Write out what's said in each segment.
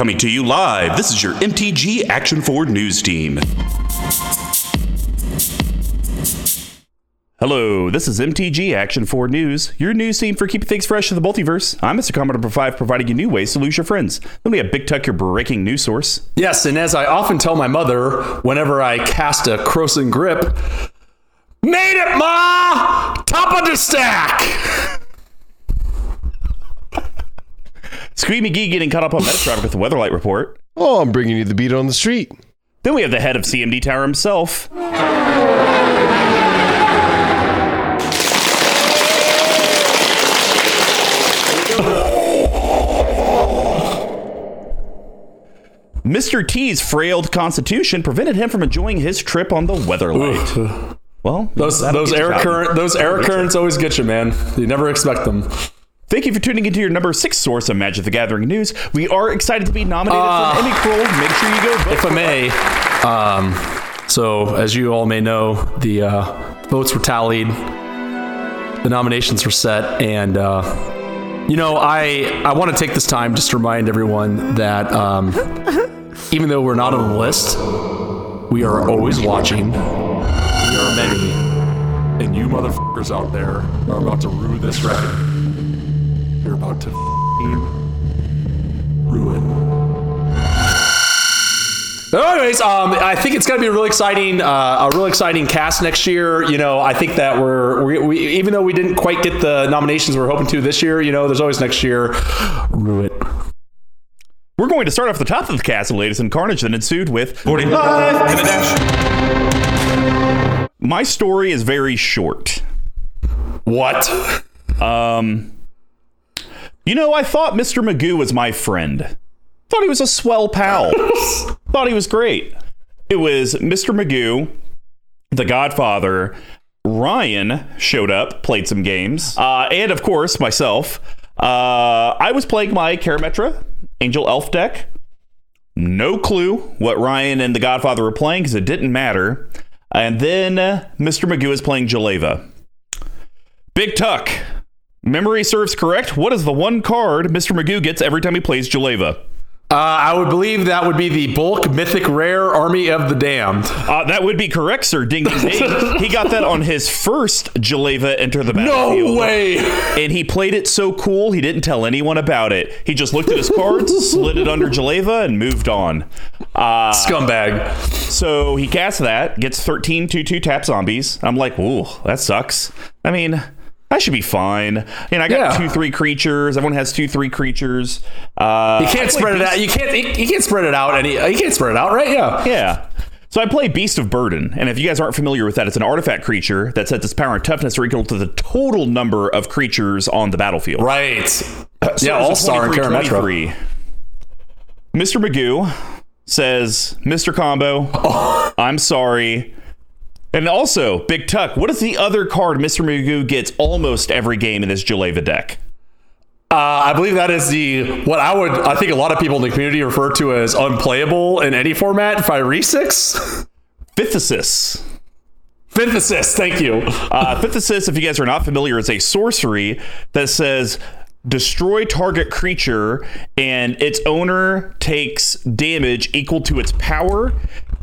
Coming to you live, this is your MTG Action Forward News Team. Hello, this is MTG Action Forward News, your news team for keeping things fresh in the multiverse. I'm Mr. Commodore 5, providing you new ways to lose your friends. Then we have Big Tuck, your breaking news source. Yes, and as I often tell my mother whenever I cast a Krosan Grip, made it, Ma! Top of the stack! Screamy McGee getting caught up on meta traffic with the Weatherlight report. Oh, I'm bringing you the beat on the street. Then we have the head of CMD Tower himself. Mr. T's frailed constitution prevented him from enjoying his trip on the Weatherlight. Well, Those those air current those air currents always get you, man. You never expect them. Thank you for tuning into your number six source of Magic the Gathering news. We are excited to be nominated Uh, for an Emmy. Make sure you go vote. If I may, um, so as you all may know, the uh, votes were tallied, the nominations were set, and uh, you know, I I want to take this time just to remind everyone that um, even though we're not on the list, we are always watching. We are many, and you motherfuckers out there are about to rue this record. You're about to f***ing ruin but anyways, um, I think it's going to be a really exciting, uh, a really exciting cast next year. You know, I think that we're, we, we, even though we didn't quite get the nominations we are hoping to this year, you know, there's always next year. Rue it. We're going to start off the top of the cast of latest and carnage that ensued with 45 and a dash. My story is very short. What? Um, you know, I thought Mr. Magoo was my friend. Thought he was a swell pal. thought he was great. It was Mr. Magoo, the Godfather. Ryan showed up, played some games, uh, and of course myself. Uh, I was playing my Karametra Angel Elf deck. No clue what Ryan and the Godfather were playing because it didn't matter. And then uh, Mr. Magoo is playing Jeleva. Big Tuck. Memory serves correct. What is the one card Mr. Magoo gets every time he plays Jeleva? Uh, I would believe that would be the bulk mythic rare army of the damned. Uh, that would be correct, sir. Ding ding ding. he got that on his first Jeleva enter the battlefield. No way. And he played it so cool, he didn't tell anyone about it. He just looked at his cards, slid it under Jeleva, and moved on. Uh, Scumbag. so he casts that, gets 13 2 2 tap zombies. I'm like, ooh, that sucks. I mean, I should be fine. And I got Yeah. two, three creatures. Everyone has two, three creatures. Uh, You can't spread it out. You can't. You, you can't spread it out. Any. You can't spread it out, right? Yeah. Yeah. So I play Beast of Burden, and if you guys aren't familiar with that, it's an artifact creature that sets its power and toughness are equal to the total number of creatures on the battlefield. Right. So yeah. All star in 23, Karametra. Mr. Magoo says, Mr. Combo, I'm sorry. And also, Big Tuck, what is the other card Mr. Magoo gets almost every game in this Jeleva deck? Uh, I believe that is the what I would. I think a lot of people in the community refer to as unplayable in any format. Phyresis. Phythesis. Assist. Thank you. Uh, Phythesis, if you guys are not familiar, is a sorcery that says destroy target creature and its owner takes damage equal to its power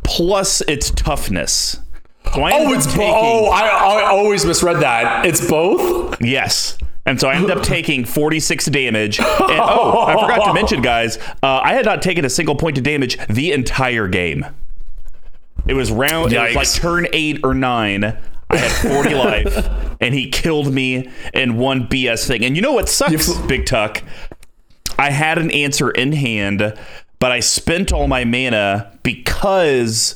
plus its toughness. Oh, it's bo- taking, oh, I, I always misread that. It's both. yes. And so I ended up taking 46 damage. And oh, I forgot to mention, guys, uh, I had not taken a single point of damage the entire game. It was round, it was like turn eight or nine. I had 40 life, and he killed me in one BS thing. And you know what sucks, Big Tuck? I had an answer in hand, but I spent all my mana because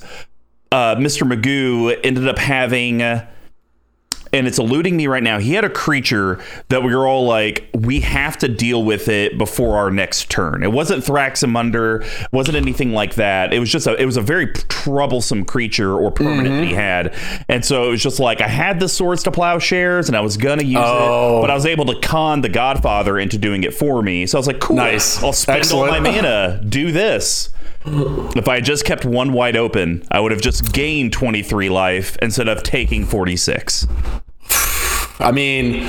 uh, Mr. Magoo ended up having. uh, and it's eluding me right now. He had a creature that we were all like, we have to deal with it before our next turn. It wasn't Thraximundar, wasn't anything like that. It was just a, it was a very troublesome creature or permanent that he had, and so it was just like I had the swords to plowshares and I was gonna use Oh. it, but I was able to con the Godfather into doing it for me. So I was like, cool, Nice. I'll spend all my mana, do this. If I had just kept one wide open, I would have just gained 23 life instead of taking 46. I mean,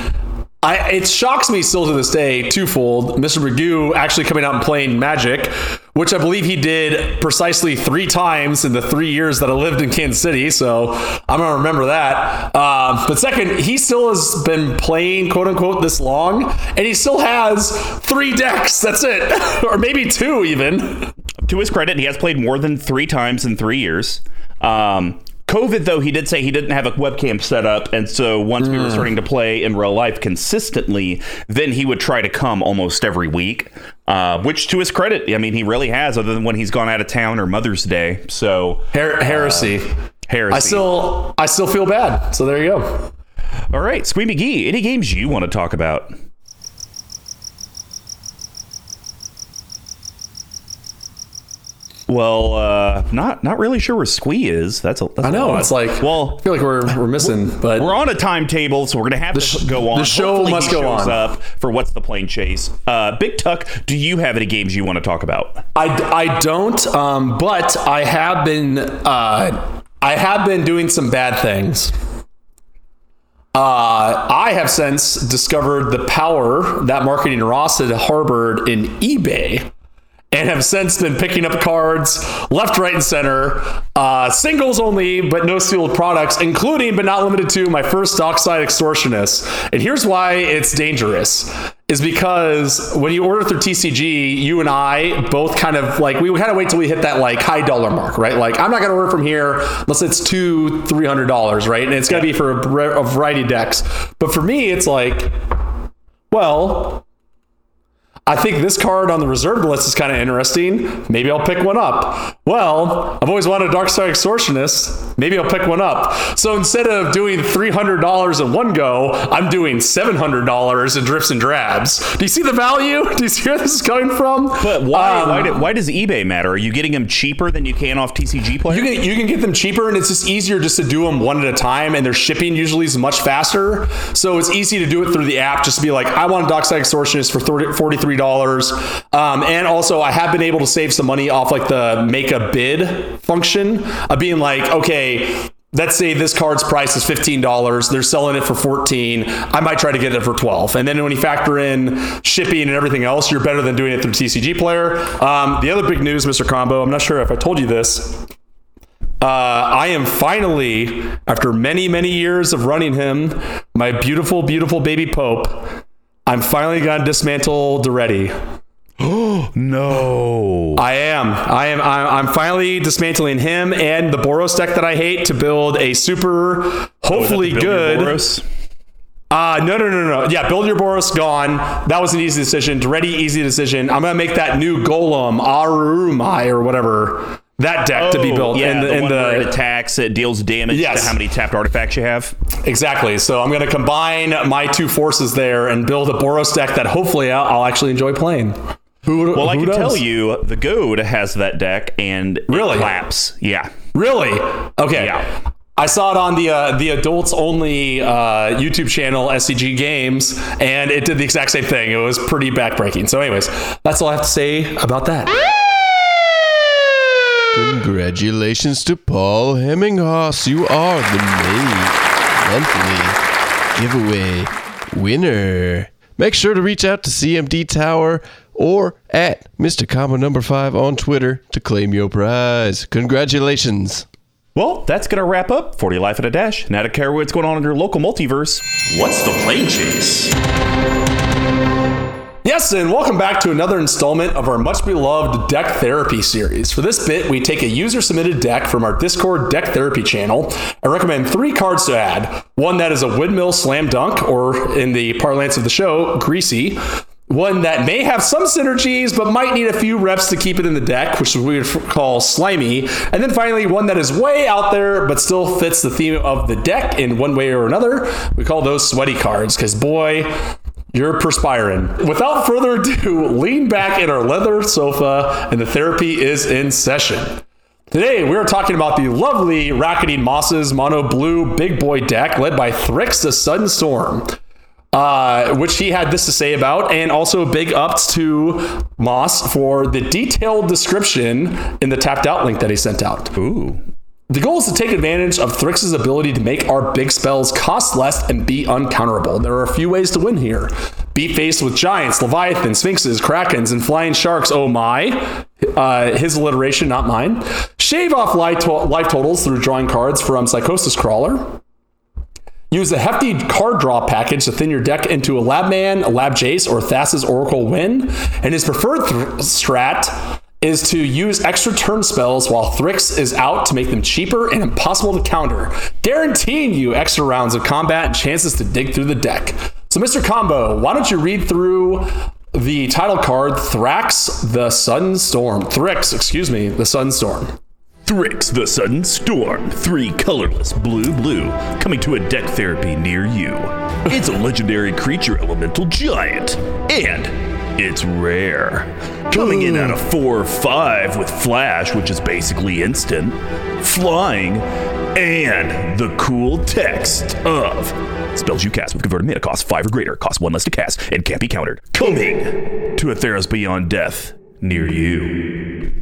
I it shocks me still to this day twofold. Mr. Magoo actually coming out and playing Magic which I believe he did precisely three times in the three years that I lived in Kansas City. So I'm gonna remember that. Um, but second, he still has been playing quote unquote this long, and he still has three decks. That's it, or maybe two even. To his credit, he has played more than three times in three years. Um, COVID, though, he did say he didn't have a webcam set up. And so once we were starting to play in real life consistently, then he would try to come almost every week, uh, which to his credit, I mean, he really has, other than when he's gone out of town or Mother's Day. So, Her- heresy. heresy. I still, I still feel bad. So there you go. All right, Squeamy Gee, any games you want to talk about? Well, uh, not not really sure where Squee is. That's a. That's I a know. lot. It's like, well, I feel like we're we're missing, but we're on a timetable, so we're gonna have to sh- go on. the show Hopefully must go on. up for what's the plane chase. Uh, Big Tuck, do you have any games you want to talk about? I, I don't, um, but I have been uh, I have been doing some bad things. Uh, I have since discovered the power that marketing Ross had harbored in eBay. And have since been picking up cards left, right, and center, uh, singles only, but no sealed products, including but not limited to my first dockside extortionist. And here's why it's dangerous: is because when you order through TCG, you and I both kind of like we kind of wait till we hit that like high dollar mark, right? Like I'm not gonna order from here unless it's two, three hundred dollars, right? And it's gonna be for a, a variety of decks. But for me, it's like, well, I think this card on the reserved list is kind of interesting. Maybe I'll pick one up. Well, I've always wanted a Dockside Extortionist. Maybe I'll pick one up. So instead of doing $300 in one go, I'm doing $700 in drifts and drabs. Do you see the value? Do you see where this is coming from? But why? Um, why, do, why does eBay matter? Are you getting them cheaper than you can off TCG Player? You can, you can get them cheaper and it's just easier just to do them one at a time and their shipping usually is much faster. So it's easy to do it through the app. Just to be like, I want a Dockside Extortionist for 30, $43. Um, and also I have been able to save some money off like the make a bid function of being like, okay, let's say this card's price is $15 they're selling it for 14 i might try to get it for 12 and then when you factor in shipping and everything else you're better than doing it through tcg player. Um, the other big news mr combo i'm not sure if i told you this uh, I am finally, after many, many years of running him, my beautiful, beautiful baby Pope, I'm finally to dismantle Daretti. Oh no. I am. I am. I'm I'm finally dismantling him and the Boros deck that I hate to build a super, hopefully Build your good. Boros? Uh, no, no, no, no. Yeah, build your Boros gone. That was an easy decision. Daretti, easy decision. I'm gonna make that new Golem Arumai or whatever that deck to be Oh, built. Yeah, in the, the, in one the where it attacks, it deals damage Yes. to how many tapped artifacts you have. Exactly. So I'm going to combine my two forces there and build a Boros deck that hopefully I'll, actually enjoy playing. Who, Well, I who can tell you, the Goad has that deck, and Really? claps. Yeah. Really? Okay. Yeah. I saw it on the uh, the adults only uh, YouTube channel SCG Games, and it did the exact same thing. It was pretty backbreaking. So, anyways, that's all I have to say about that. Congratulations to Paul Hemminghaus. You are the May monthly giveaway winner. Make sure to reach out to CMD Tower or at Mr. Combo number 5 on Twitter to claim your prize. Congratulations. Well, that's going to wrap up 40 Life at a Dash. Now to care what's going on in your local multiverse. What's the plane chase? Yes, and welcome back to another installment of our much beloved deck therapy series. For this bit, we take a user submitted deck from our Discord deck therapy channel and recommend three cards to add. One that is a windmill slam dunk, or in the parlance of the show, greasy. One that may have some synergies but might need a few reps to keep it in the deck, which we would call slimy. And then finally, one that is way out there but still fits the theme of the deck in one way or another. We call those sweaty cards because, boy, you're perspiring. Without further ado, lean back in our leather sofa and the therapy is in session. Today, we are talking about the lovely Racketing Mosses Mono Blue Big Boy deck led by Thryx the Sudden Storm, uh, which he had this to say about, and also big ups to Moss for the detailed description in the tapped out link that he sent out. Ooh. The goal is to take advantage of Thryx's ability to make our big spells cost less and be uncounterable. There are a few ways to win here. Beat faced with giants, leviathans, sphinxes, krakens, and flying sharks. Oh my! Uh, his alliteration, not mine. Shave off life, to- life totals through drawing cards from Psychosis Crawler. Use a hefty card draw package to thin your deck into a Labman, a Lab Jace, or Thassa's Oracle Win. And his preferred th- strat is to use extra turn spells while Thryx is out to make them cheaper and impossible to counter, guaranteeing you extra rounds of combat and chances to dig through the deck. So, Mr. Combo, why don't you read through the title card, Thrax the Sudden Storm? Thryx, excuse me, the Sudden Storm. Thryx the Sudden Storm, three colorless blue blue, coming to a deck therapy near you. It's a legendary creature elemental giant, and it's rare. Coming in at a 4 or 5 with Flash, which is basically instant, flying, and the cool text of spells you cast with converted mana cost 5 or greater, cost 1 less to cast, and can't be countered. Coming to a Theros Beyond Death near you.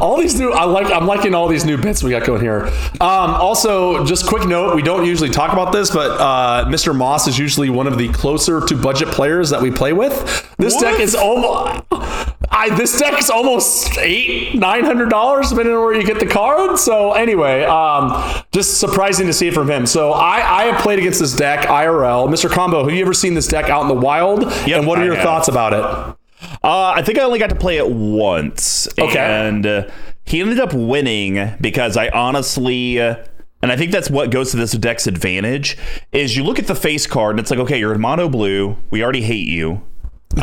all these new i like i'm liking all these new bits we got going here. Um, also just quick note we don't usually talk about this but uh, mr moss is usually one of the closer to budget players that we play with. This deck What? is almost I, this deck is almost eight nine hundred dollars depending on where you get the card. So anyway um, just surprising to see it from him. So I, I have played against this deck irl mr combo have you ever seen this deck out in the wild? Yep, and what are I your have. thoughts about it Uh, I think I only got to play it once. Okay. And uh, he ended up winning because I honestly. Uh, and I think that's what goes to this deck's advantage is you look at the face card and it's like, okay, you're in mono blue. We already hate you.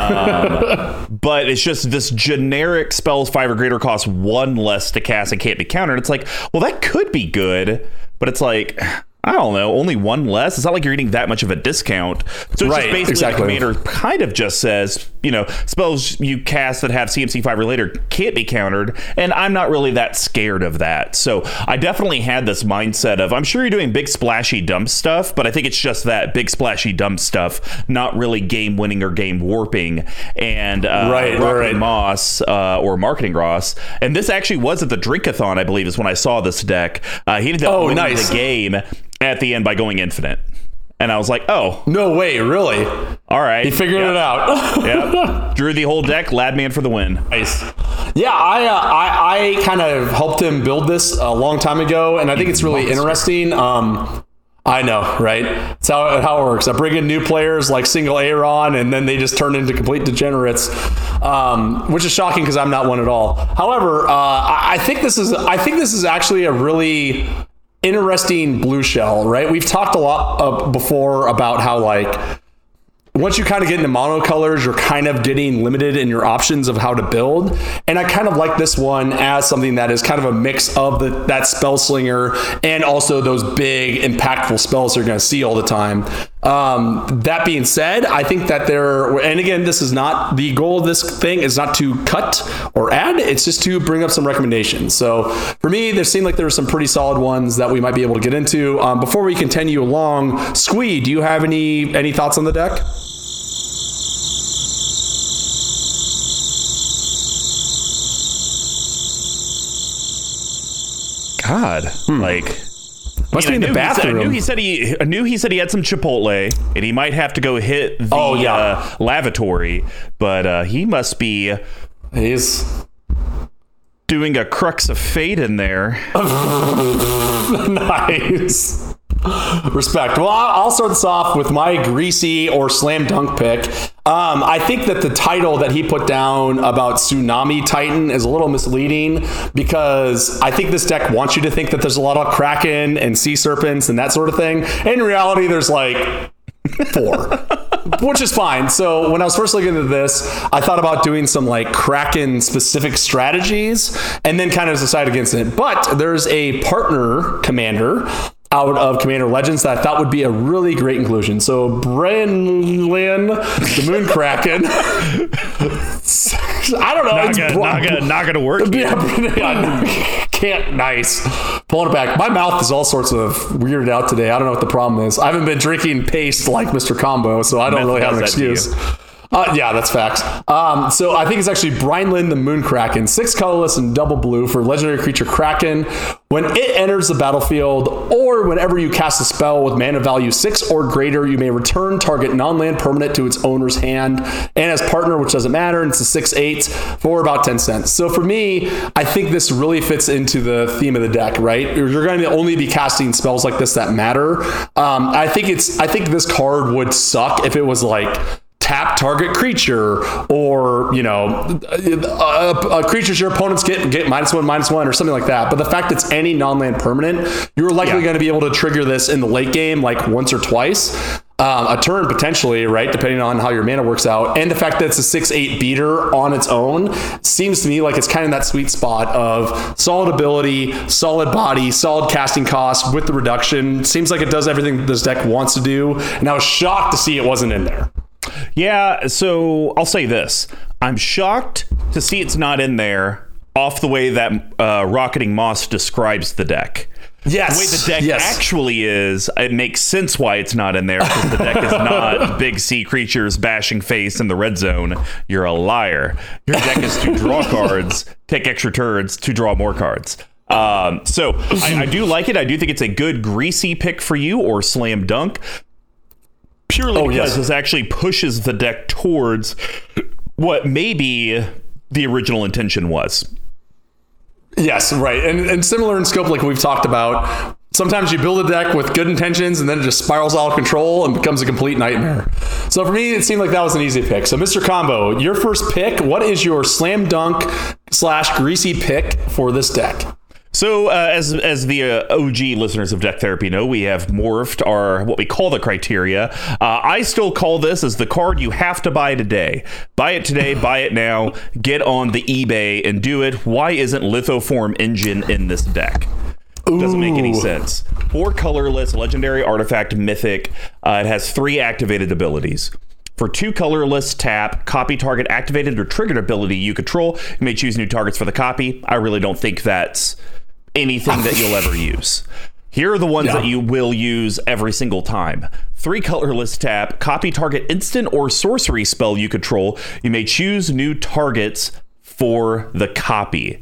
Um, but it's just this generic spells five or greater cost one less to cast and can't be countered. It's like, well, that could be good, but it's like, I don't know, only one less. It's not like you're getting that much of a discount. So it's Right, just basically exactly. the commander kind of just says, you know, spells you cast that have CMC five or later can't be countered, and I'm not really that scared of that. So I definitely had this mindset of I'm sure you're doing big splashy dumb stuff, but I think it's just that big splashy dumb stuff, not really game winning or game warping. And uh, Right, Rocky right. Moss uh, or Marketing Ross, and this actually was at the Drinkathon, I believe, is when I saw this deck. Uh, he ended up Oh, winning nice. the game at the end by going infinite. And I was like, oh, no way really all right. he figured it out Yep. Drew the whole deck. Labman for the win. Nice. Yeah, I, uh, I I kind of helped him build this a long time ago, and I think it's really interesting. Um, I know, right? It's how, how it works. I bring in new players like single Aaron, and then they just turn into complete degenerates, um, which is shocking because I'm not one at all. However, uh, I, I think this is I think this is actually a really interesting blue shell, right? We've talked a lot uh, before about how like once you kind of get into monocolors, you're kind of getting limited in your options of how to build. And I kind of like this one as something that is kind of a mix of the that spell slinger and also those big impactful spells you're going to see all the time. Um, that being said, I think that there, and again, this is not the goal of this thing is not to cut or add. It's just to bring up some recommendations. So for me, there seemed like there were some pretty solid ones that we might be able to get into. Um, before we continue along, Squee, do you have any any thoughts on the deck? God, like Hmm. Must I mean, be in the knew he said- bathroom. I knew he said he. I knew he said he had some Chipotle, and he might have to go hit the Oh, yeah. uh, lavatory. But uh, he must be He's doing a crux of fate in there. nice. Respect. Well, I'll start this off with my greasy or slam dunk pick. Um, I think that the title that he put down about Tsunami Titan is a little misleading because I think this deck wants you to think that there's a lot of Kraken and Sea Serpents and that sort of thing. In reality, there's like four, which is fine. So when I was first looking into this, I thought about doing some like Kraken specific strategies and then kind of decided against it. But there's a partner commander out of Commander Legends that I thought would be a really great inclusion. So Brenlin, the Moon Kraken. I don't know. Not it's gonna, not, gonna, not gonna work. yeah, can't nice. Pulling it back. My mouth is all sorts of weirded out today. I don't know what the problem is. I haven't been drinking paste like Mr. Combo, so I don't Meth really have an excuse. Uh, yeah, that's facts. Um, so I think it's actually Brinelin the Moon Kraken, six colorless and double blue for legendary creature Kraken. When it enters the battlefield, or whenever you cast a spell with mana value six or greater, you may return target non-land permanent to its owner's hand. And as partner, which doesn't matter, and it's a six eight for about ten cents. So for me, I think this really fits into the theme of the deck. Right, you're going to only be casting spells like this that matter. Um, I think it's. I think this card would suck if it was like tap target creature or you know a, a creatures your opponents get get minus one minus one or something like that. But the fact it's any non-land permanent you're likely Yeah. going to be able to trigger this in the late game like once or twice um, a turn potentially right depending on how your mana works out. And the fact that it's a 6-8 beater on its own seems to me like it's kind of that sweet spot of solid ability solid body solid casting cost with the reduction. Seems like it does everything this deck wants to do. And i was shocked to see it wasn't in there Yeah, so I'll say this. I'm shocked to see it's not in there off the way that uh, Rocketing Moss describes the deck. Yes. The way the deck yes. actually is, it makes sense why it's not in there because the deck is not big sea creatures bashing face in the red zone. You're a liar. Your deck is to draw cards, take extra turns to draw more cards. Um, so I, I do like it. I do think it's a good greasy pick for you or slam dunk purely Oh, because this actually pushes the deck towards what maybe the original intention was. Yes, right. And, and similar in scope, like we've talked about. Sometimes you build a deck with good intentions and then it just spirals out of control and becomes a complete nightmare. So for me, it seemed like that was an easy pick. So, Mr. Combo, your first pick, what is your slam dunk slash greasy pick for this deck? So, uh, as as the uh, OG listeners of Deck Therapy know, we have morphed our what we call the criteria. Uh, I still call this as the card you have to buy today. Buy it today, buy it now. Get on the eBay and do it. Why isn't Lithoform Engine in this deck? It doesn't make any sense. Four colorless, legendary artifact, mythic. Uh, it has three activated abilities. For two colorless, tap, copy target activated or triggered ability you control. You may choose new targets for the copy. I really don't think that's anything that you'll ever use. Here are the ones Yeah. that you will use every single time. Three colorless tap, copy target instant or sorcery spell you control. You may choose new targets for the copy.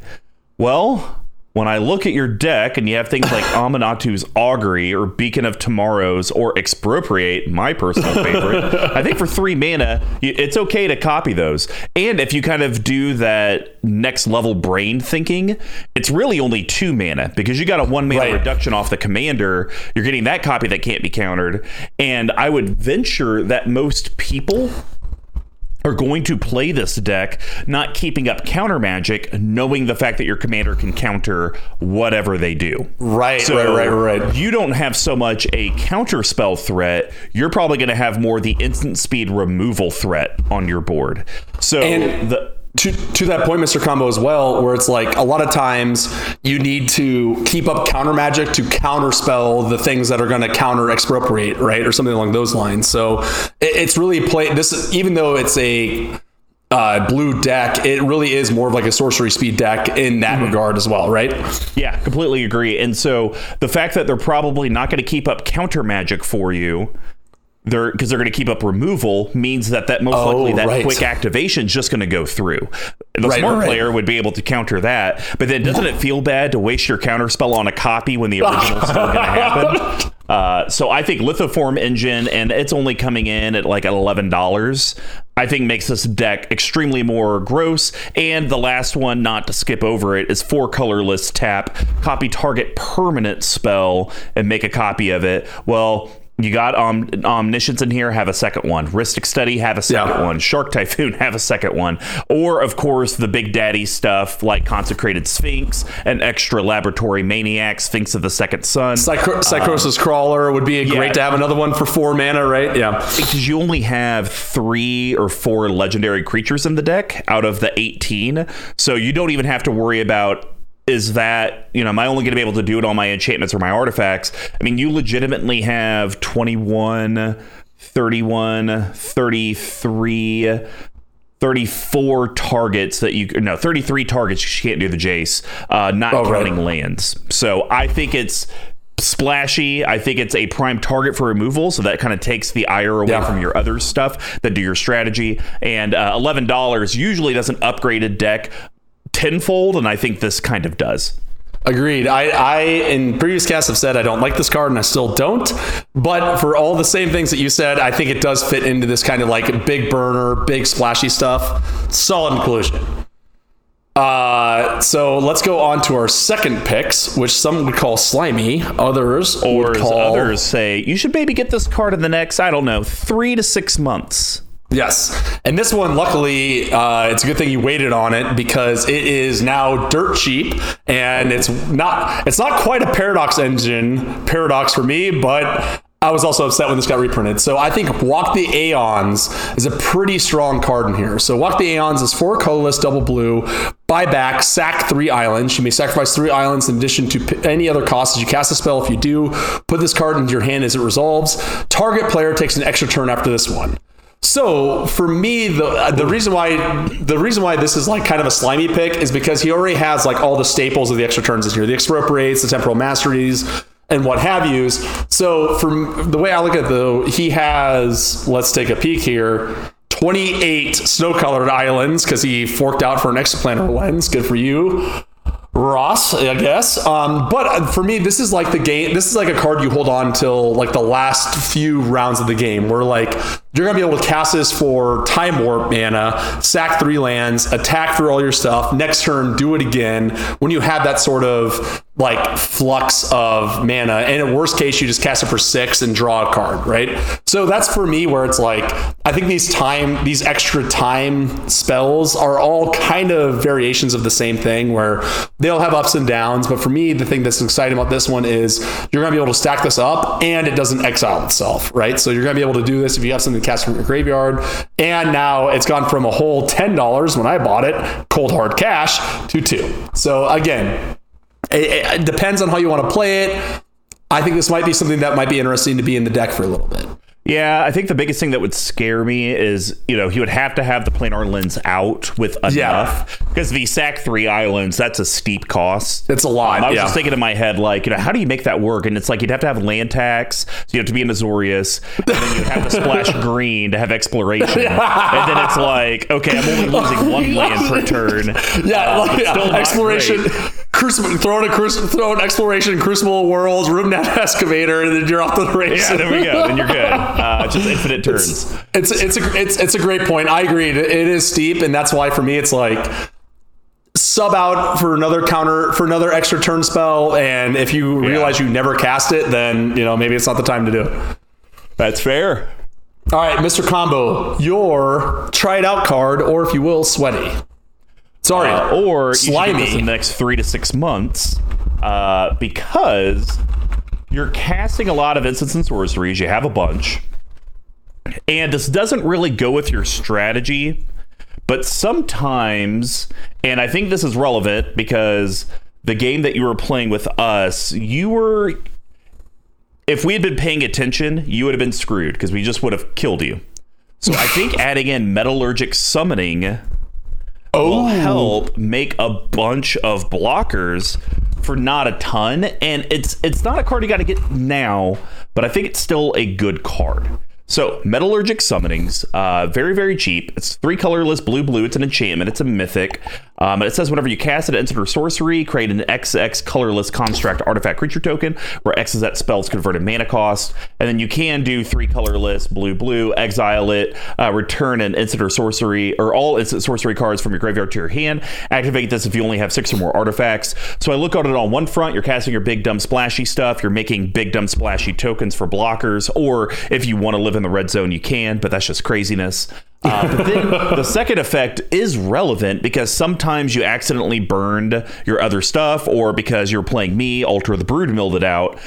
Well, when I look at your deck and you have things like Amanatu's Augury or Beacon of Tomorrows or Expropriate, my personal favorite, I think for three mana, it's okay to copy those. And if you kind of do that next level brain thinking, it's really only two mana because you got a one mana Right. reduction off the commander. You're getting that copy that can't be countered. And I would venture that most people are going to play this deck not keeping up counter magic, knowing the fact that your commander can counter whatever they do. Right, So right, right, right. You don't have so much a counter spell threat. You're probably going to have more the instant speed removal threat on your board. So And- the to to that point, Mr. Combo, as well, where it's like a lot of times you need to keep up counter magic to counterspell the things that are going to counter expropriate, right, or something along those lines. So it, it's really play this, even though it's a uh, blue deck, it really is more of like a sorcery speed deck in that regard as well, right? Yeah, completely agree. And so the fact that they're probably not going to keep up counter magic for you, they're because they're going to keep up removal means that that most Oh, likely that right. quick activation is just going to go through. The Right, smart right, player would be able to counter that, but then doesn't it feel bad to waste your counter spell on a copy when the original's still going to happen? Uh, so I think Lithoform Engine, and it's only coming in at like eleven dollars. I think makes this deck extremely more gross. And the last one, not to skip over it, is four colorless tap, copy target permanent spell, and make a copy of it. Well. You got um, Omniscience in here, have a second one. Rhystic Study, have a second Yeah. one. Shark Typhoon, have a second one. Or, of course, the Big Daddy stuff like Consecrated Sphinx, and extra Laboratory Maniac, Sphinx of the Second Sun. Psycho- Psychosis Crawler would be yeah. great to have another one for four mana, right? Yeah. because you only have three or four legendary creatures in the deck out of the 18 so you don't even have to worry about is that you know am i only going to be able to do it on my enchantments or my artifacts i mean you legitimately have 21 31 33 34 targets that you no 33 targets you can't do the jace uh not Oh, right. counting lands so i think it's splashy. I think it's a prime target for removal, so that kind of takes the ire away Yeah. from your other stuff that do your strategy. And uh, eleven dollars usually doesn't upgrade a deck tenfold, and I think this kind of does. Agreed. I, I in previous casts have said I don't like this card and I still don't. But for all the same things that you said, I think it does fit into this kind of like big burner, big splashy stuff. Solid inclusion. Uh, so let's go on to our second picks, which some would call slimy, others Or would call others say, you should maybe get this card in the next, I don't know, three to six months. Yes. And this one, luckily, uh, it's a good thing you waited on it because it is now dirt cheap and it's not it's not quite a paradox engine paradox for me, but I was also upset when this got reprinted. So I think Walk the Aeons is a pretty strong card in here. So Walk the Aeons is four colorless, double blue, buy back, sack three islands. You may sacrifice three islands in addition to any other costs as you cast a spell. If you do, put this card into your hand as it resolves. Target player takes an extra turn after this one. So for me, the uh, the reason why the reason why this is like kind of a slimy pick is because he already has like all the staples of the extra turns in here: the expropriates, the temporal masteries, and what have yous. So from the way I look at it, though, he has. Let's take a peek here. 28 snow-colored islands because he forked out for an Extraplanar Lens. Good for you. Ross, I guess. Um, but for me, this is like the game. This is like a card you hold on till like the last few rounds of the game, where like you're gonna be able to cast this for time warp mana, sack three lands, attack through all your stuff. Next turn, do it again. When you have that sort of like flux of mana, and in worst case, you just cast it for six and draw a card, right? So that's for me where it's like I think these time, these extra time spells are all kind of variations of the same thing, where they'll have ups and downs. But for me, the thing that's exciting about this one is you're gonna be able to stack this up, and it doesn't exile itself, right? So you're gonna be able to do this if you have something cast from your graveyard, and now it's gone from a whole ten dollars when I bought it, cold hard cash, to two. So again, it, it depends on how you want to play it. I think this might be something that might be interesting to be in the deck for a little bit. Yeah, I think the biggest thing that would scare me is, you know, he would have to have the planar lens out with enough. Because the SAC three islands, that's a steep cost. It's a lot. Um, I was yeah. just thinking in my head, like, you know, how do you make that work? And it's like you'd have to have land tax, so you have to be in Azorius, and then you'd have to splash green to have exploration. And then it's like, okay, I'm only losing one land per turn. yeah, Uh, like, yeah, exploration, great. Crucible, throw in a crucible, throw in exploration, crucible of room Ramunap excavator, and then you're off to the race. Yeah, there we go. Then you're good. Uh, just infinite turns. It's it's a it's it's a great point. I agree. It is steep, and that's why for me it's like sub out for another counter for another extra turn spell. And if you realize you never cast it, then you know maybe it's not the time to do it. That's fair. All right, Mr. Combo, your try it out card, or if you will, sweaty. Sorry, Uh, or slimy. the next three to six months uh, because you're casting a lot of instants and sorceries. You have a bunch. And this doesn't really go with your strategy, but sometimes, and I think this is relevant because the game that you were playing with us, you were. If we had been paying attention, you would have been screwed because we just would have killed you. So I think adding in metallurgic summoning will oh. help make a bunch of blockers for not a ton. And it's it's not a card you got to get now but i think it's still a good card so metallurgic summonings uh, very very cheap. It's three colorless blue blue. It's an enchantment. It's a mythic. Um, it says whenever you cast it instant or sorcery create an xx colorless construct artifact creature token where x is that spell's converted mana cost. And then you can do three colorless blue blue exile it uh, return an instant or sorcery or all instant sorcery cards from your graveyard to your hand. Activate this if you only have six or more artifacts. So i look at it on one front. You're casting your big dumb splashy stuff. You're making big dumb splashy tokens for blockers. Or if you want to live in the red zone you can but that's just craziness uh, but then the second effect is relevant because sometimes you accidentally burned your other stuff, or because you're playing me, Altar the Brood milled it out.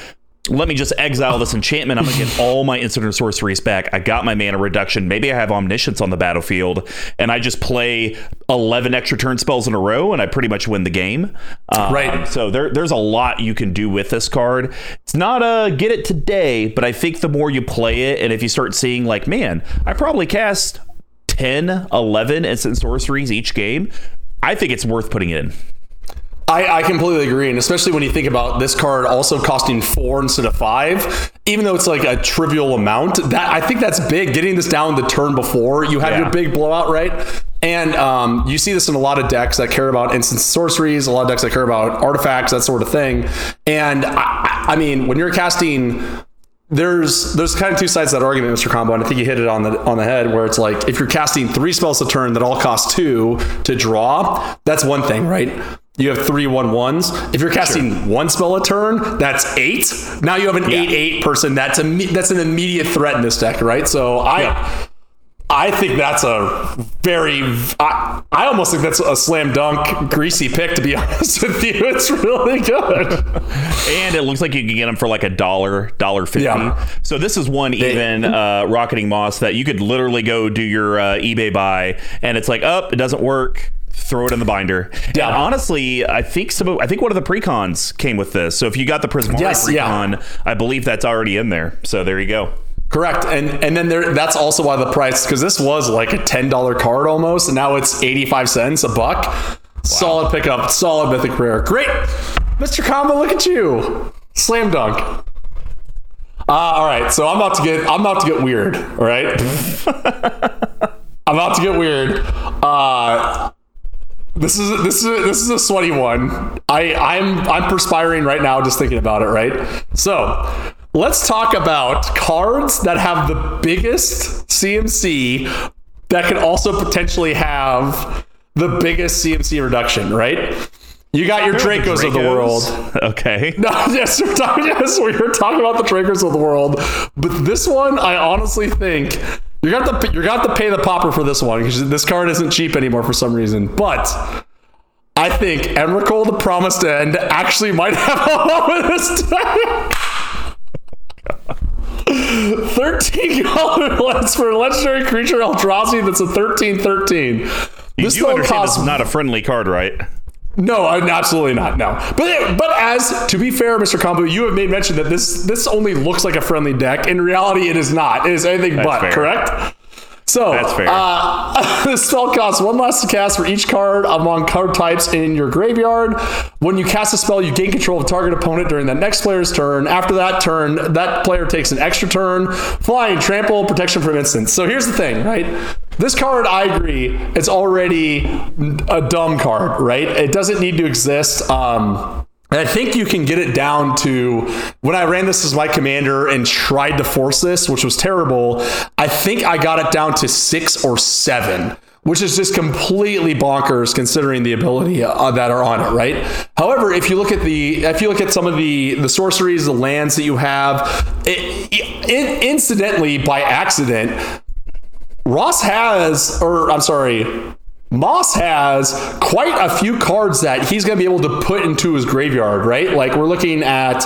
Let me just exile this enchantment. I'm gonna get all my instant or sorceries back. I got my mana reduction. Maybe I have omniscience on the battlefield, and I just play 11 extra turn spells in a row, and I pretty much win the game. Um, Right. So there, there's a lot you can do with this card. It's not a get it today, but I think the more you play it, and if you start seeing like, man, I probably cast 10, 11 instant sorceries each game, I think it's worth putting in. I, I completely agree, and especially when you think about this card also costing four instead of five, even though it's like a trivial amount. That I think that's big. Getting this down the turn before you have Yeah. your big blowout, right? And um, you see this in a lot of decks that care about instant sorceries, a lot of decks that care about artifacts, that sort of thing. And I, I mean, when you're casting there's there's kind of two sides to that argument, Mr. Combo, and I think you hit it on the on the head where it's like if you're casting three spells a turn that all cost two to draw, that's one thing, right? You have three one ones. If you're casting one spell a turn, that's eight. Now you have an eight eight person. That's a that's an immediate threat in this deck, right? So I I think that's a very I, I almost think that's a slam dunk greasy pick to be honest with you. It's really good. And it looks like you can get them for like a dollar, dollar fifty. Yeah. So this is one even uh, rocketing moss that you could literally go do your uh, eBay buy, and it's like, up, oh, it doesn't work. Throw it in the binder. Yeah. And honestly, I think some. of- I think one of the precons came with this. So if you got the Prismari Yes, yeah. I believe that's already in there. So there you go. Correct, and and then there that's also why the price because this was like a ten dollar card almost, and now it's eighty five cents a buck. Solid pickup, solid mythic rare. Great, Mr. Combo, look at you, slam dunk. Uh, all right, so I'm about to get I'm about to get weird. All right, I'm about to get weird. Uh, this is this is this is a sweaty one. I I'm I'm perspiring right now just thinking about it. Right. So let's talk about cards that have the biggest CMC that can also potentially have the biggest CMC reduction. Right. You got your Dracos, of the world. Okay. No, yes, we're talking. Yes, we were talking about the Dracos of the world, but this one, I honestly think you're gonna have to you're gonna have to pay the popper for this one because this card isn't cheap anymore for some reason. But I think Emrakul, the Promised End, actually might have a home in this deck. 13 colorless for a legendary creature Eldrazi that's a 13 13. You This do understand costs this is not a friendly card, right? No, absolutely not. No, but but as to be fair, Mr. Combo, you have made mention that this this only looks like a friendly deck. In reality, it is not. It is anything but. fair. Correct. So That's fair. Uh, the spell costs one less to cast for each card among card types in your graveyard. When you cast a spell, you gain control of target opponent during the next player's turn. After that turn, that player takes an extra turn. Flying, trample, protection from instants. So here's the thing, right? This card, I agree, it's already a dumb card, right? It doesn't need to exist. Um, and I think you can get it down to when I ran this as my commander and tried to force this, which was terrible. I think I got it down to six or seven, which is just completely bonkers considering the ability uh, that are on it, right? However, if you look at the if you look at some of the the sorceries, the lands that you have, it, it, incidentally by accident, Ross has, or I'm sorry, Moss has quite a few cards that he's going to be able to put into his graveyard, right? Like we're looking at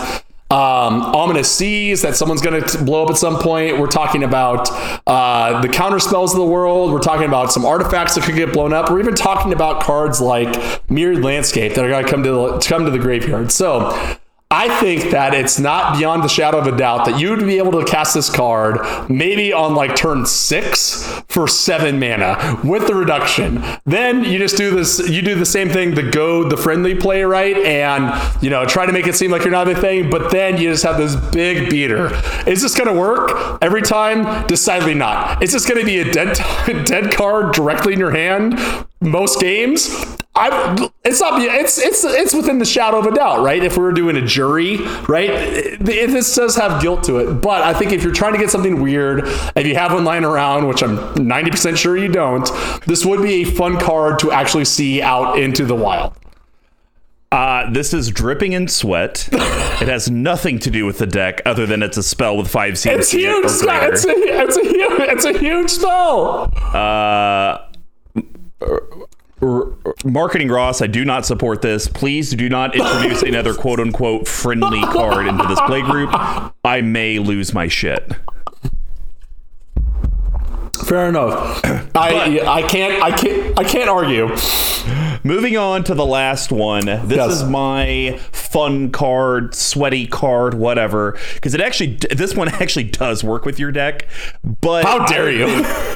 um, ominous seas that someone's going to blow up at some point. We're talking about uh, the counter spells of the world. We're talking about some artifacts that could get blown up. We're even talking about cards like mirrored landscape that are going to come to the, come to the graveyard. So I think that it's not beyond the shadow of a doubt that you would be able to cast this card maybe on like turn six for seven mana with the reduction. Then you just do this, you do the same thing, the goad the friendly play, right? And, you know, try to make it seem like you're not a thing, but then you just have this big beater. Is this going to work every time? Decidedly not. Is this going to be a dead, dead card directly in your hand most games? I, it's not. It's it's it's within the shadow of a doubt, right? If we were doing a jury, right? It, it- this does have guilt to it, but I think if you're trying to get something weird, if you have one lying around, which I'm 90% sure you don't, this would be a fun card to actually see out into the wild. Uh, this is dripping in sweat. it has nothing to do with the deck other than it's a spell with five CMC. It's huge. or Scott. greater. It's a it's a huge it's a huge spell. Uh, marketing Ross, I do not support this. Please do not introduce another quote unquote friendly card into this playgroup. I may lose my shit. Fair enough. I I can't I can't I can't argue. Moving on to the last one. This Yes. is my fun card, sweaty card, whatever. Because it actually, this one actually does work with your deck. But How dare you.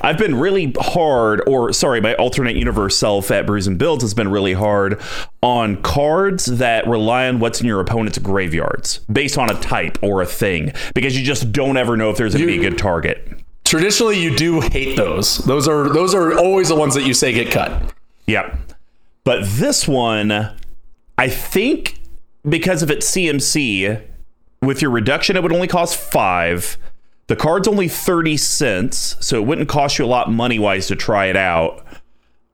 I've been really hard, or sorry, my alternate universe self at Brews and Builds has been really hard on cards that rely on what's in your opponent's graveyards based on a type or a thing, because you just don't ever know if there's going to be a good target. Traditionally, you do hate those. Those are those are always the ones that you say get cut. Yep. But this one, I think because of its CMC, with your reduction, it would only cost five. The card's only 30 cents, so it wouldn't cost you a lot money wise to try it out.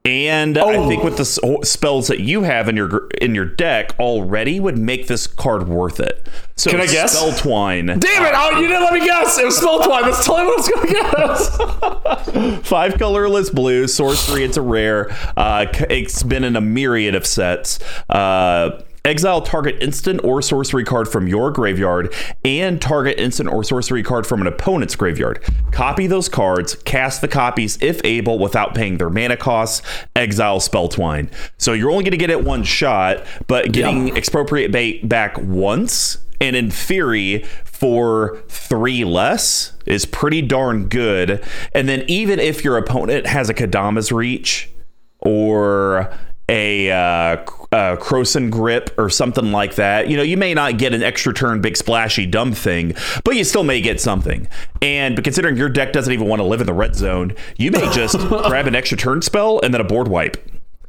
And I Oh. think with the spells that you have in your in your deck already would make this card worth it. So Can I guess? Spell twine. Damn it! Oh, you didn't let me guess. It was spell twine. That's totally what I was going to guess. Five colorless blue, sorcery. It's a rare. Uh, it's been in a myriad of sets. Uh, exile target instant or sorcery card from your graveyard and target instant or sorcery card from an opponent's graveyard. Copy those cards, cast the copies if able without paying their mana costs, exile Spelltwine. So you're only going to get it one shot, but getting expropriate bait back once and in theory for three less is pretty darn good and then even if your opponent has a Kodama's Reach or a uh, uh, Krosan Grip or something like that. You know, you may not get an extra turn, big splashy dumb thing, but you still may get something. And but considering your deck doesn't even want to live in the red zone, you may just grab an extra turn spell and then a board wipe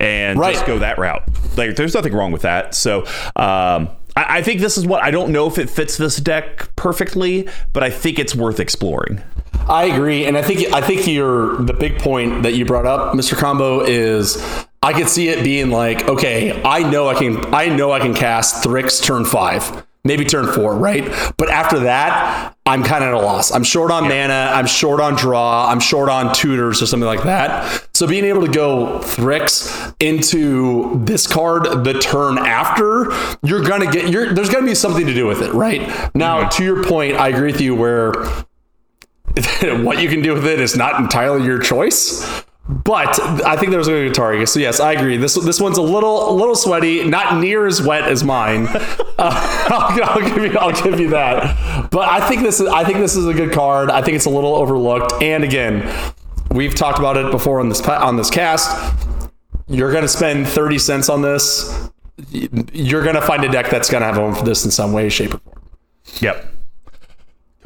and Right. just go that route. Like, there's nothing wrong with that. So, um, I, I think this is what I don't know if it fits this deck perfectly, but I think it's worth exploring. I agree, and I think I think your the big point that you brought up, Mr. Combo, is I could see it being like, okay, I know I can I know I can cast Thryx turn five, maybe turn four, right? But after that, I'm kind of at a loss. I'm short on mana, I'm short on draw, I'm short on tutors or something like that. So being able to go Thryx into this card the turn after, you're gonna get you're there's gonna be something to do with it, right? Now, mm-hmm. to your point, I agree with you where what you can do with it is not entirely your choice. But I think there's a good target. So yes, I agree. This this one's a little a little sweaty, not near as wet as mine. Uh, I'll, I'll give you I'll give you that. But I think this is I think this is a good card. I think it's a little overlooked. And again, we've talked about it before on this on this cast. You're going to spend 30 cents on this. You're going to find a deck that's going to have home for this in some way, shape, or form. Yep.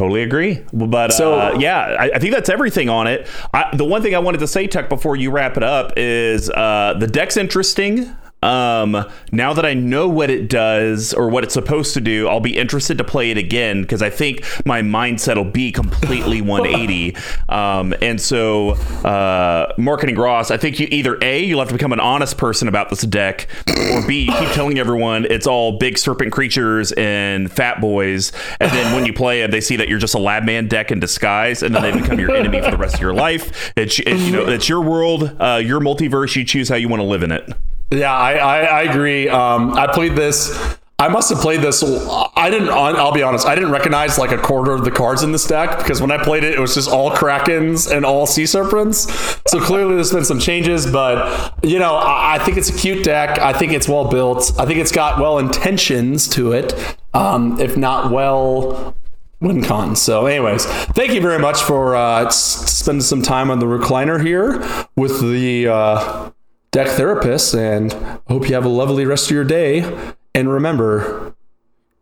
Totally agree. But So- uh, yeah, I, I think that's everything on it. I, the one thing I wanted to say, Tech, before you wrap it up is uh, the deck's interesting. Um, now that I know what it does or what it's supposed to do, I'll be interested to play it again because I think my mindset will be completely 180. um, and so, uh, marketing Ross, I think you either A, you'll have to become an honest person about this deck, or B, you keep telling everyone it's all big serpent creatures and fat boys. And then when you play it, they see that you're just a Labman deck in disguise, and then they become your enemy for the rest of your life. It's, it, you know, it's your world, uh, your multiverse. You choose how you want to live in it. Yeah, I, I, I agree. Um, I played this. I must have played this. I didn't. I'll be honest. I didn't recognize like a quarter of the cards in this deck because when I played it, it was just all krakens and all sea serpents. So clearly, there's been some changes. But you know, I, think it's a cute deck. I think it's well built. I think it's got well intentions to it, um, if not well win con. So, anyways, thank you very much for uh, spending some time on the recliner here with the uh, deck therapist, and hope you have a lovely rest of your day. And remember,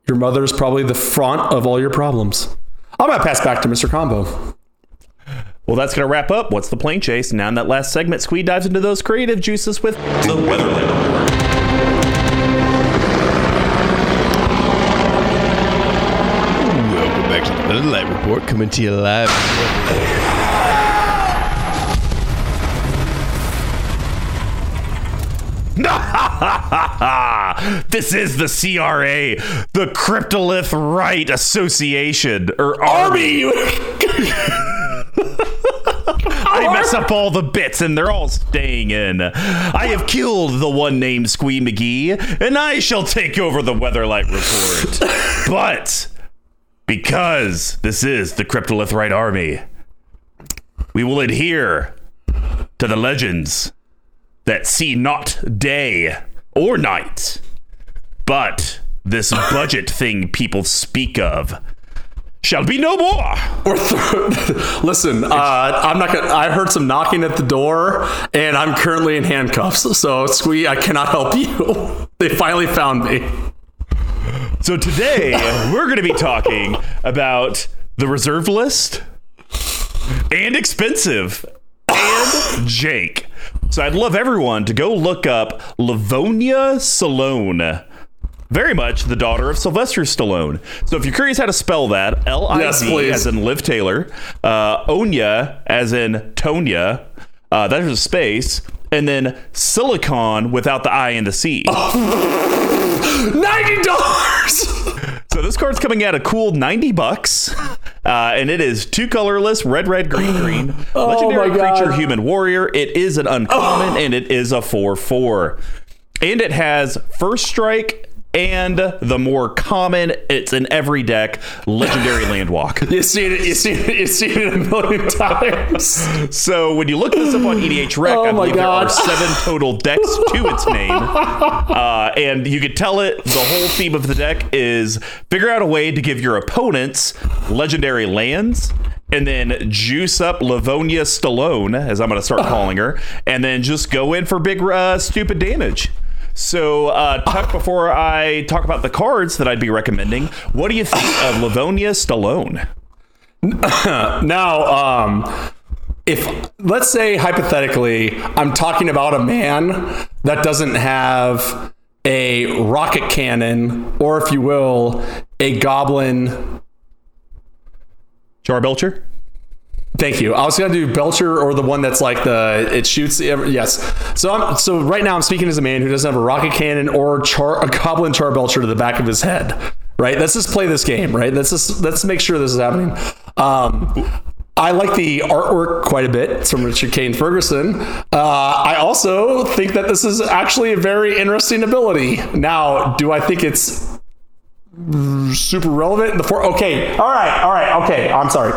your mother is probably the front of all your problems. I'm gonna pass back to Mr. Combo. Well, that's going to wrap up What's the Plane Chase. Now, in that last segment, Squee dives into those creative juices with the Weatherlight Report. Welcome back to the Weather Light Report, coming to you live. This is the CRA, the Cryptolith Rite Association, or Army. I mess up all the bits and they're all staying in. I have killed the one named Squee McGee, and I shall take over the Weatherlight Report. but because this is the Cryptolith Rite Army, we will adhere to the legends that see not day or night, but this budget thing people speak of shall be no more. Or th- listen, uh, I'm not gonna. I heard some knocking at the door, and I'm currently in handcuffs. So, Squee, I cannot help you. they finally found me. So today we're going to be talking about the reserve list and expensive and Jake. So I'd love everyone to go look up Livonia Stallone. Very much the daughter of Sylvester Stallone. So if you're curious how to spell that, L I V as in Liv Taylor, uh, Onya as in Tonya, uh, there's a space, and then silicon without the I and the C. Ninety dollars. So this card's coming at a cool 90 bucks. Uh, and it is two colorless, red, red, green, green. Legendary creature, human warrior. It is an uncommon and it is a 4 4. And it has first strike and the more common, it's in every deck, legendary land walk. You seen it? You seen it? You seen it a million times. So when you look this up on EDHREC, Oh I believe there are seven total decks to its name, uh, and you could tell it. The whole theme of the deck is figure out a way to give your opponents legendary lands. And then juice up Livonia Stallone, as I'm going to start calling her, and then just go in for big, uh, stupid damage. So, uh, Tuck, before I talk about the cards that I'd be recommending, what do you think of Livonia Stallone? Now, um, if let's say hypothetically, I'm talking about a man that doesn't have a rocket cannon, or if you will, a goblin. Charbelcher? Thank you. I was gonna do Belcher or the one that's like the it shoots. Yes. So I'm so right now I'm speaking as a man who doesn't have a rocket cannon or char, a goblin Charbelcher to the back of his head. Right. Let's just play this game. Right. Let's just let's make sure this is happening. Um, I like the artwork quite a bit. It's from Richard Kane Ferguson. Uh, I also think that this is actually a very interesting ability. Now, do I think it's super relevant in the four. Okay, all right, all right, okay. I'm sorry.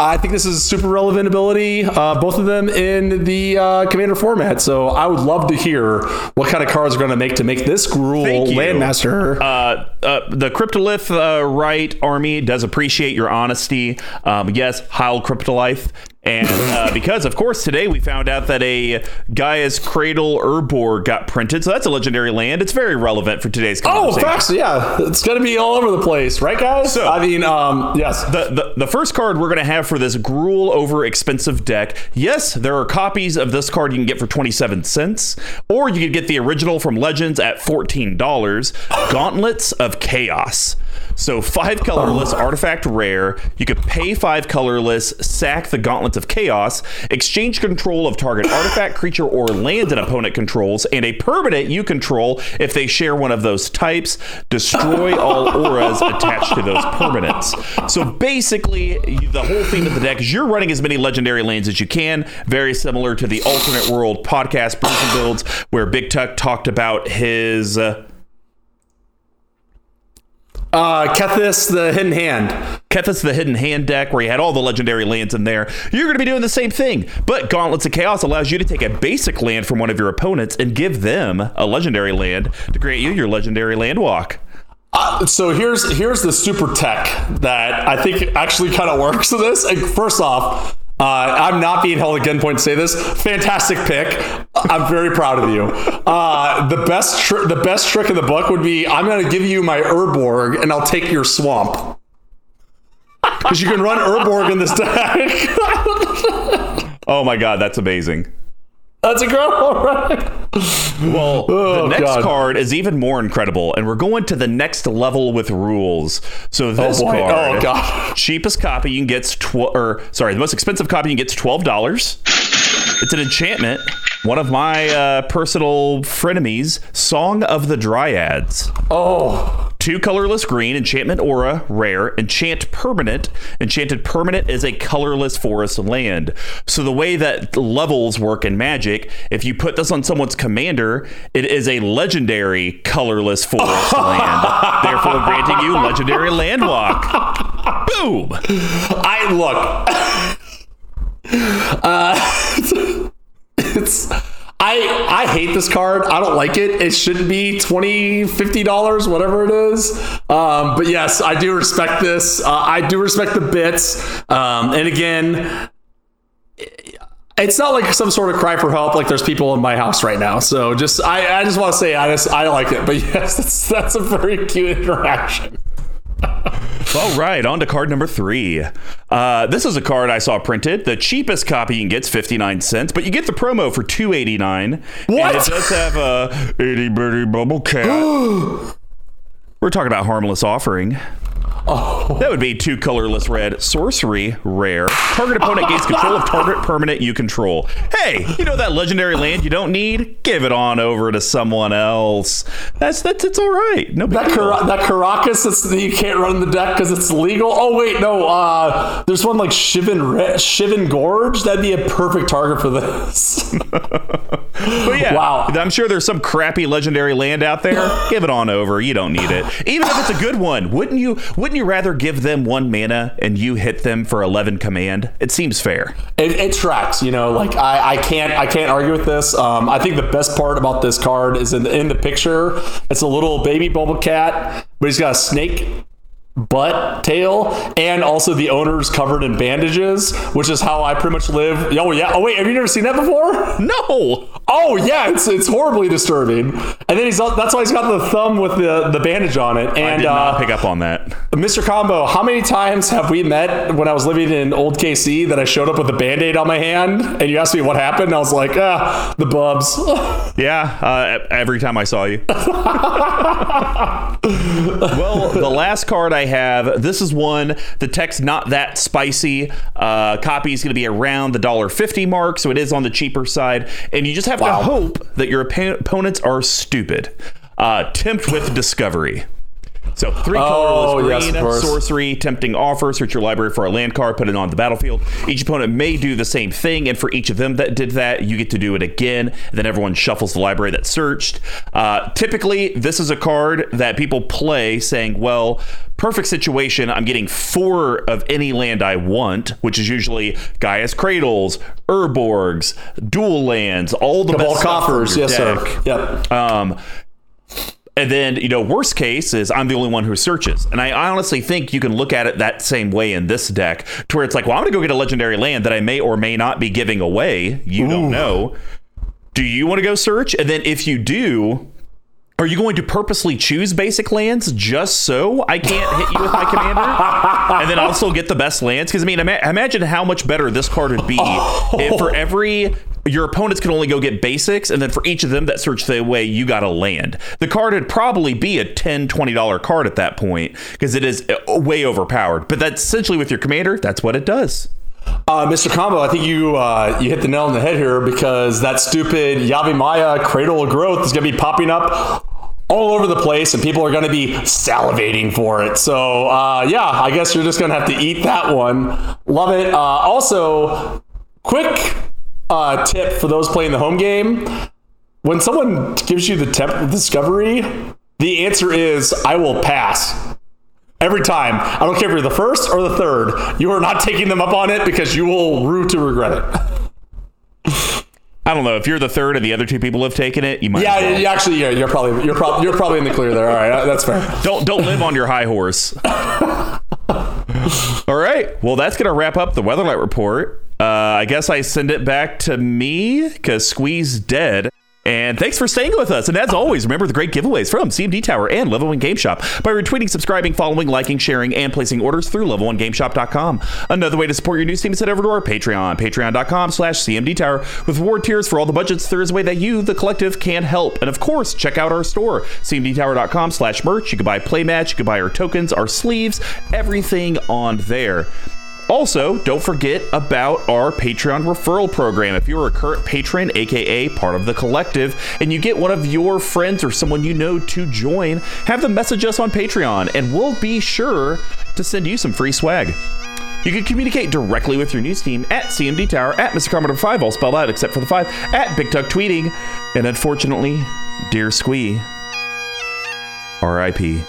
I think this is super relevant ability. Uh, both of them in the uh, commander format. So I would love to hear what kind of cards are going to make to make this you. Landmaster. uh, uh, the Cryptolith uh, Rite army does appreciate your honesty. Um, yes, Heil Cryptolith. And uh, because, of course, today we found out that a Gaea's Cradle Urborg got printed. So that's a legendary land. It's very relevant for today's conversation. oh, facts. Yeah, it's going to be all over the place, right, guys? So- I mean, um, yes. The, the, the first card we're going to have for this Gruul over expensive deck. Yes, there are copies of this card you can get for 27 cents, or you could get the original from Legends at $14. Gauntlets of Chaos. So, five colorless artifact rare. You could pay five colorless, sack the Gauntlets of Chaos, exchange control of target artifact, creature, or land an opponent controls, and a permanent you control if they share one of those types. Destroy all auras attached to those permanents. So basically, the whole theme of the deck is you're running as many legendary lands as you can. Very similar to the Alternate World podcast and builds, where Big Tuck talked about his. Uh, Uh, Kethis, the Hidden Hand. Kethis the Hidden Hand deck, where you had all the legendary lands in there. You're going to be doing the same thing. But Gauntlets of Chaos allows you to take a basic land from one of your opponents and give them a legendary land to create you your legendary land walk. Uh, so here's here's the super tech that I think actually kind of works with this. First off, uh, I'm not being held at gunpoint to say this. Fantastic pick. I'm very proud of you. Uh, the best tr- the best trick in the book would be I'm going to give you my Urborg and I'll take your swamp. Because you can run Urborg in this deck. Oh my god, that's amazing. That's incredible, right? Well, oh, the Oh, next God. card is even more incredible, and we're going to the next level with rules. So oh, this boy. card, Oh, God. cheapest copy you can get twelve, or sorry, the most expensive copy you can get twelve dollars. It's an enchantment. One of my uh, personal frenemies, Song of the Dryads. Oh, Two colorless green, enchantment aura, rare, enchant permanent. Enchanted permanent is a colorless forest land. So the way that levels work in Magic, if you put this on someone's commander, it is a legendary colorless forest land, therefore granting you legendary land walk. Boom! I look. uh, it's. I I hate this card. I don't like it. It should be $20, 50 dollars, whatever it is. Um, but yes, I do respect this. Uh, I do respect the bits. Um, and again, it's not like some sort of cry for help. Like there's people in my house right now. So just I, I just want to say I just I like it. But yes, that's that's a very cute interaction. All right, on to card number three. Uh, this is a card I saw printed. The cheapest copy you can get's 59 cents, but you get the promo for 289. What? And it does have a itty bitty bubble cat. We're talking about harmless offering. Oh. That would be two colorless red sorcery rare. Target opponent gains control of target permanent you control. Hey, you know that legendary land you don't need? Give it on over to someone else. That's that's it's all right. No That. Car- that Karakas that you can't run in the deck because it's legal. Oh wait, no. Uh, there's one like Shivan Re- Shivan Gorge. That'd be a perfect target for this. But yeah, Wow. I'm sure there's some crappy legendary land out there. give it on over. You don't need it. Even if it's a good one, wouldn't you? Wouldn't you rather give them one mana and you hit them for 11 command? It seems fair. it, it tracks. You know, like I, I can't I can't argue with this. Um, I think the best part about this card is in the, in the picture. It's a little baby bubble cat, but he's got a snake butt tail and also the owner's covered in bandages which is how i pretty much live oh yeah oh wait have you never seen that before No. Oh yeah, it's it's horribly disturbing. And then he's that's why he's got the thumb with the the bandage on it. And I did not uh, pick up on that. Mr. Combo, how many times have we met when I was living in Old KC that I showed up with a band-aid on my hand and you asked me what happened? And I was like, ah, the bubs. Yeah, uh, every time I saw you. well, the last card I have, this is one. The text not that spicy. Uh, copy is going to be around the dollar fifty mark, so it is on the cheaper side. And you just have Wow. to hope that your oppo- opponents are stupid. Uh, tempt with discovery. So three colorless yes, of green, course. sorcery, tempting offer, search your library for a land card, put it on the battlefield. Each opponent may do the same thing, and for each of them that did that, you get to do it again. Then everyone shuffles the library that searched. Uh, typically, this is a card that people play saying, well, perfect situation, I'm getting four of any land I want, which is usually Gaea's Cradles, Urborgs, dual lands, all the Ball best stuff from coffers, yes, deck. sir. Yep. Um, and then, you know, worst case is I'm the only one who searches. And I honestly think you can look at it that same way in this deck, to where it's like, well, I'm going to go get a legendary land that I may or may not be giving away. You don't know. Do you want to go search? And then if you do, are you going to purposely choose basic lands just so I can't hit you with my commander? and then I'll get the best lands? Because, I mean, ima- imagine how much better this card would be if for every. Your opponents can only go get basics, and then for each of them that search the way, you got a land. The card would probably be a $10, $20 card at that point because it is uh, way overpowered. But that's essentially with your commander, that's what it does. Uh, Mr. Combo, I think you uh, you hit the nail on the head here because that stupid Yavimaya Cradle of Growth is going to be popping up all over the place, and people are going to be salivating for it. So uh, yeah, I guess you're just going to have to eat that one. Love it. Uh, also, quick uh, tip for those playing the home game: when someone gives you the temp discovery, the answer is I will pass. Every time. I don't care if you're the first or the third. You are not taking them up on it because you will rue to regret it. I don't know. If you're the third and the other two people have taken it, you might. Yeah, well. you actually, yeah, you're probably you're probably you're probably in the clear there. All right, that's fair. Don't don't live on your high horse. All right. Well, that's gonna wrap up the Weatherlight report. Uh, I guess I send it back to me because Squee's dead. And thanks for staying with us. And as always, remember the great giveaways from CMD Tower and Level 1 Game Shop by retweeting, subscribing, following, liking, sharing, and placing orders through level1gameshop.com. Another way to support your news team is head over to our Patreon, patreon.com slash CMD Tower. With reward tiers for all the budgets, there is a way that you, the collective, can help. And of course, check out our store, cmdtower.com slash merch. You can buy playmats, you can buy our tokens, our sleeves, everything on there. Also, don't forget about our Patreon referral program. If you're a current patron, aka part of the collective, and you get one of your friends or someone you know to join, have them message us on Patreon, and we'll be sure to send you some free swag. You can communicate directly with your news team at CMD Tower, at Mr. Commodore 5, all spelled out except for the 5, at Big Tuck Tweeting, and unfortunately, Dear Squee, RIP.